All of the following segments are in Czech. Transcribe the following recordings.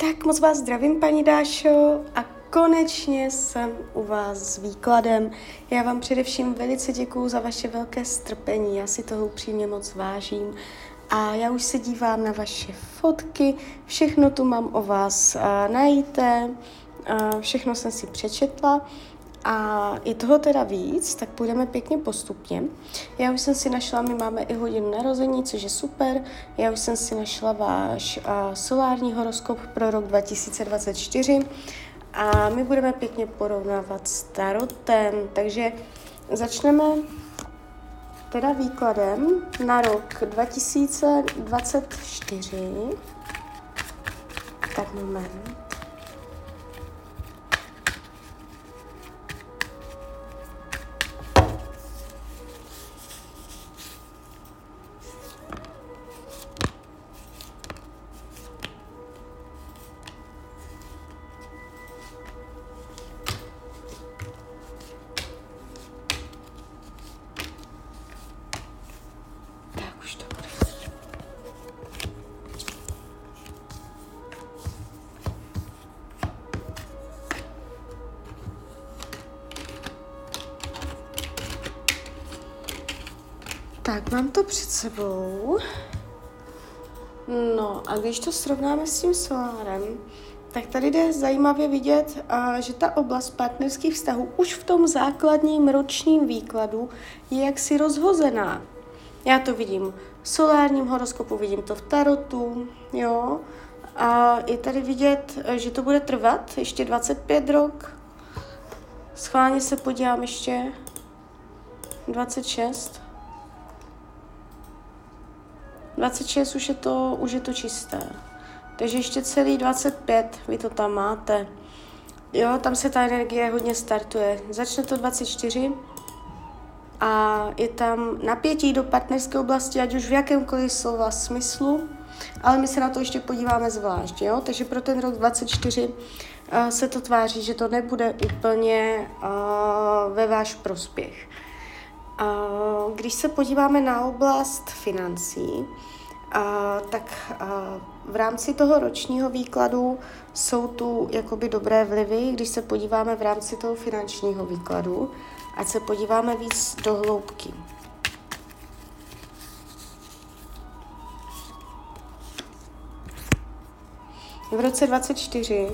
Tak moc vás zdravím, paní Dášo, a konečně jsem u vás s výkladem. Já vám především velice děkuju za vaše velké strpení, já si toho upřímně moc vážím. A já už se dívám na vaše fotky, všechno tu mám o vás najíte, všechno jsem si přečetla a je toho teda víc, tak půjdeme pěkně postupně. Já už jsem si našla, my máme i hodinu narození, což je super. Já už jsem si našla váš uh, solární horoskop pro rok 2024 a my budeme pěkně porovnávat s tarotem. Takže začneme teda výkladem na rok 2024. Tak moment. Tak, mám to před sebou. No a když to srovnáme s tím solárem, tak tady jde zajímavě vidět, že ta oblast partnerských vztahů už v tom základním ročním výkladu je jaksi rozhozená. Já to vidím v solárním horoskopu, vidím to v tarotu, jo. A je tady vidět, že to bude trvat ještě 25 rok. Schválně se podívám ještě. 26. 26 už je to, už je to čisté. Takže ještě celý 25 vy to tam máte. Jo, tam se ta energie hodně startuje. Začne to 24 a je tam napětí do partnerské oblasti, ať už v jakémkoliv slova smyslu, ale my se na to ještě podíváme zvlášť, jo? Takže pro ten rok 24 uh, eh, se to tváří, že to nebude úplně uh, ve váš prospěch. Když se podíváme na oblast financí, tak v rámci toho ročního výkladu jsou tu jakoby dobré vlivy, když se podíváme v rámci toho finančního výkladu, ať se podíváme víc do hloubky. V roce 2024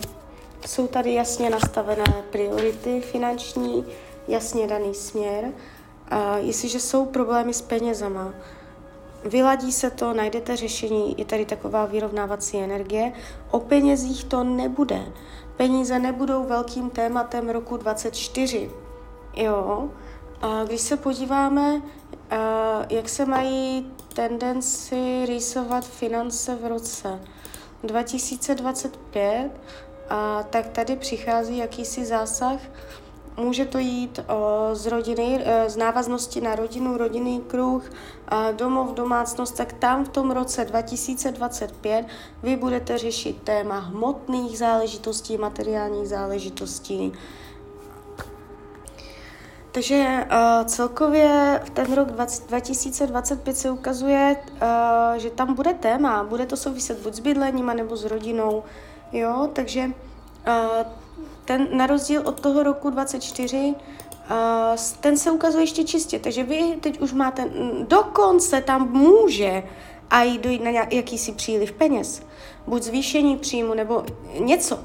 jsou tady jasně nastavené priority finanční, jasně daný směr a jestliže jsou problémy s penězama, vyladí se to, najdete řešení, je tady taková vyrovnávací energie. O penězích to nebude. Peníze nebudou velkým tématem roku 24. Jo, a když se podíváme, jak se mají tendenci rýsovat finance v roce 2025, a tak tady přichází jakýsi zásah Může to jít o, z rodiny, e, z návaznosti na rodinu, rodinný kruh, domov, domácnost, tak tam v tom roce 2025 vy budete řešit téma hmotných záležitostí, materiálních záležitostí. Takže celkově v ten rok 20, 2025 se ukazuje, že tam bude téma, bude to souviset buď s bydlením, nebo s rodinou, jo, takže ten na rozdíl od toho roku 24, uh, ten se ukazuje ještě čistě, takže vy teď už máte, dokonce tam může a jít dojít na jakýsi příliv peněz, buď zvýšení příjmu nebo něco,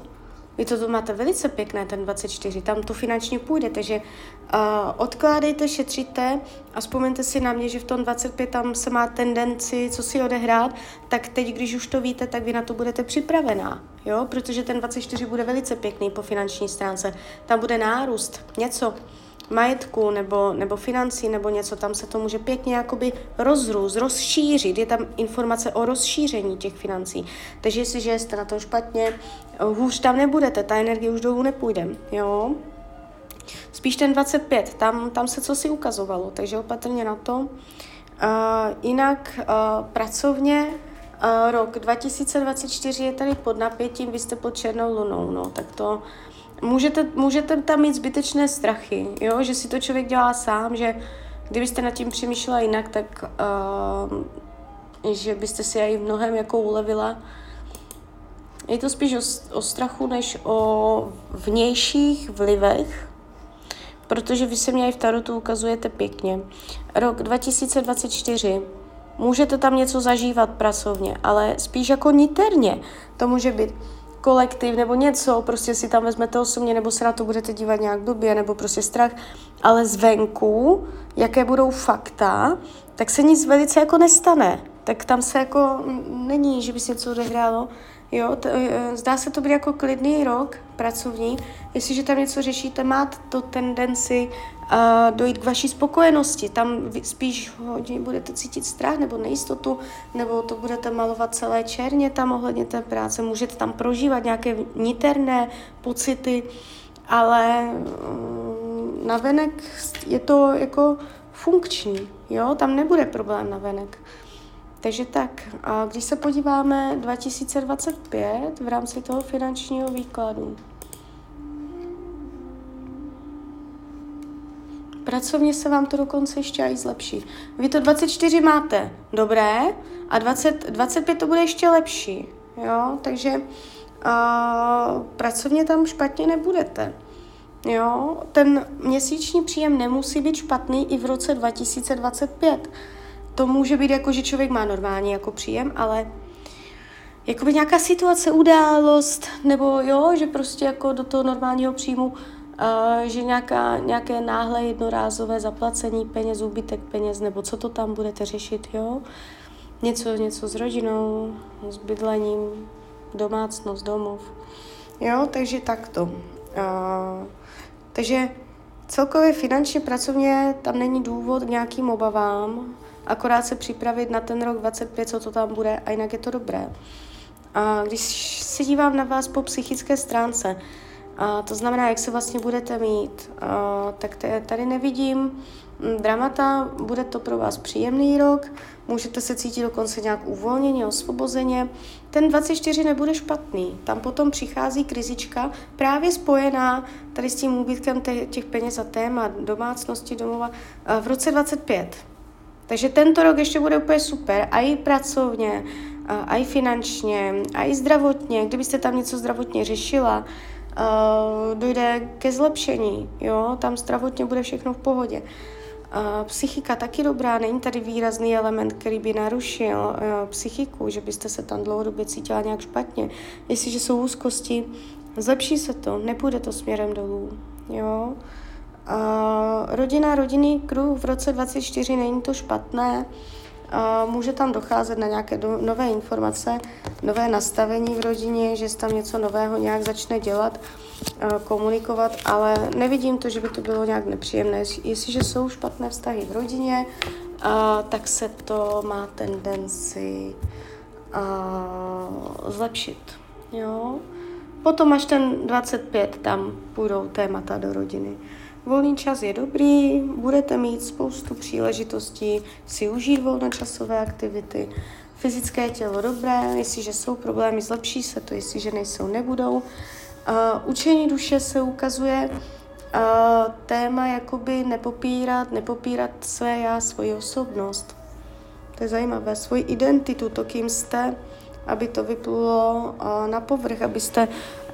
vy to tu máte velice pěkné, ten 24, tam to finančně půjde, takže uh, odkládejte, šetříte a vzpomeňte si na mě, že v tom 25 tam se má tendenci, co si odehrát, tak teď, když už to víte, tak vy na to budete připravená, jo, protože ten 24 bude velice pěkný po finanční stránce, tam bude nárůst, něco, majetku nebo, nebo financí nebo něco, tam se to může pěkně jakoby rozrůst, rozšířit. Je tam informace o rozšíření těch financí. Takže jestliže jste na tom špatně, hůř tam nebudete, ta energie už dolů nepůjde, jo. Spíš ten 25, tam, tam se co si ukazovalo, takže opatrně na to. Uh, jinak uh, pracovně uh, rok 2024 je tady pod napětím, vy jste pod černou lunou, no, tak to můžete, můžete tam mít zbytečné strachy, jo? že si to člověk dělá sám, že kdybyste nad tím přemýšlela jinak, tak uh, že byste si i mnohem jako ulevila. Je to spíš o, o strachu než o vnějších vlivech, protože vy se mě i v Tarotu ukazujete pěkně. Rok 2024. Můžete tam něco zažívat pracovně, ale spíš jako niterně. To může být kolektiv nebo něco, prostě si tam vezmete osobně, nebo se na to budete dívat nějak blbě, nebo prostě strach, ale zvenku, jaké budou fakta, tak se nic velice jako nestane. Tak tam se jako není, že by se něco odehrálo. Jo, t- e, zdá se to být jako klidný rok pracovní. Jestliže tam něco řešíte, máte to tendenci uh, dojít k vaší spokojenosti. Tam spíš hodně budete cítit strach nebo nejistotu, nebo to budete malovat celé černě tam ohledně té práce. Můžete tam prožívat nějaké niterné pocity, ale um, navenek je to jako funkční, jo, tam nebude problém navenek. Takže tak, a když se podíváme 2025 v rámci toho finančního výkladu, Pracovně se vám to dokonce ještě i zlepší. Vy to 24 máte dobré a 20, 25 to bude ještě lepší. Jo, takže uh, pracovně tam špatně nebudete. Jo, ten měsíční příjem nemusí být špatný i v roce 2025 to může být jako, že člověk má normální jako příjem, ale jakoby nějaká situace, událost, nebo jo, že prostě jako do toho normálního příjmu, uh, že nějaká, nějaké náhle jednorázové zaplacení peněz, úbytek peněz, nebo co to tam budete řešit, jo. Něco, něco s rodinou, s bydlením, domácnost, domov. Jo, takže takto. Uh, takže celkově finančně, pracovně tam není důvod k nějakým obavám akorát se připravit na ten rok 25, co to tam bude a jinak je to dobré. A když se dívám na vás po psychické stránce, a to znamená, jak se vlastně budete mít, a, tak tady nevidím dramata, bude to pro vás příjemný rok, můžete se cítit dokonce nějak uvolněně, osvobozeně. Ten 24 nebude špatný, tam potom přichází krizička právě spojená tady s tím úbytkem těch peněz a téma domácnosti domova v roce 25. Takže tento rok ještě bude úplně super, a i pracovně, a i finančně, a i zdravotně. Kdybyste tam něco zdravotně řešila, dojde ke zlepšení, jo, tam zdravotně bude všechno v pohodě. Psychika taky dobrá, není tady výrazný element, který by narušil psychiku, že byste se tam dlouhodobě cítila nějak špatně. Jestliže jsou úzkosti, zlepší se to, nepůjde to směrem dolů. Jo? Uh, rodina, rodinný kruh v roce 24 není to špatné. Může tam docházet na nějaké do, nové informace, nové nastavení v rodině, že se tam něco nového nějak začne dělat, komunikovat, ale nevidím to, že by to bylo nějak nepříjemné. Jestliže jsou špatné vztahy v rodině, tak se to má tendenci zlepšit. Jo? Potom až ten 25 tam půjdou témata do rodiny. Volný čas je dobrý, budete mít spoustu příležitostí si užít volnočasové aktivity. Fyzické tělo dobré, jestliže jsou problémy, zlepší se to, jestliže nejsou, nebudou. Uh, učení duše se ukazuje uh, téma jakoby nepopírat, nepopírat své já, svoji osobnost. To je zajímavé, svoji identitu, to, kým jste, aby to vyplulo na povrch, abyste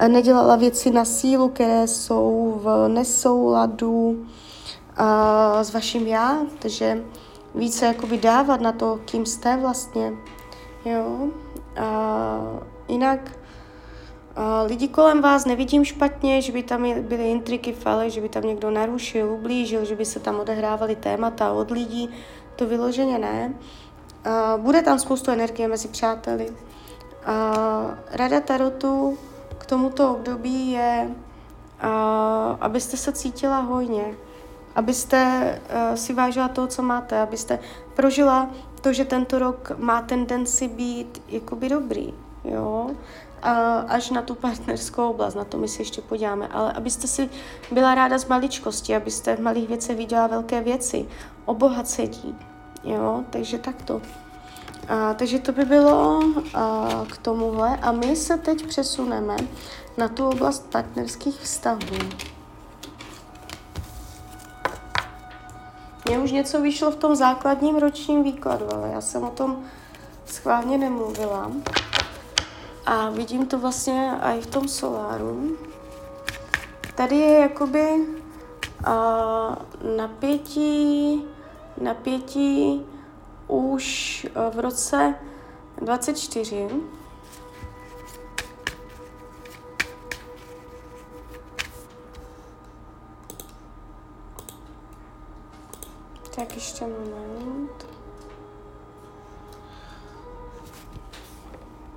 nedělala věci na sílu, které jsou v nesouladu s vaším já, takže více jakoby dávat na to, kým jste vlastně. Jo. A jinak a lidi kolem vás nevidím špatně, že by tam byly intriky, fale, že by tam někdo narušil, ublížil, že by se tam odehrávaly témata od lidí. To vyloženě ne. A bude tam spoustu energie mezi přáteli. Uh, rada Tarotu k tomuto období je, uh, abyste se cítila hojně, abyste si vážila to, co máte, abyste prožila to, že tento rok má tendenci být jakoby dobrý, jo, až na tu partnerskou oblast, na to my si ještě podíváme, ale abyste si byla ráda z maličkosti, abyste v malých věcech viděla velké věci, obohacení, jo, takže takto. A, takže to by bylo a, k tomuhle. A my se teď přesuneme na tu oblast partnerských vztahů. Mně už něco vyšlo v tom základním ročním výkladu, ale já jsem o tom schválně nemluvila. A vidím to vlastně i v tom soláru. Tady je jakoby uh, napětí, napětí už uh, v roce 24. Tak ještě moment.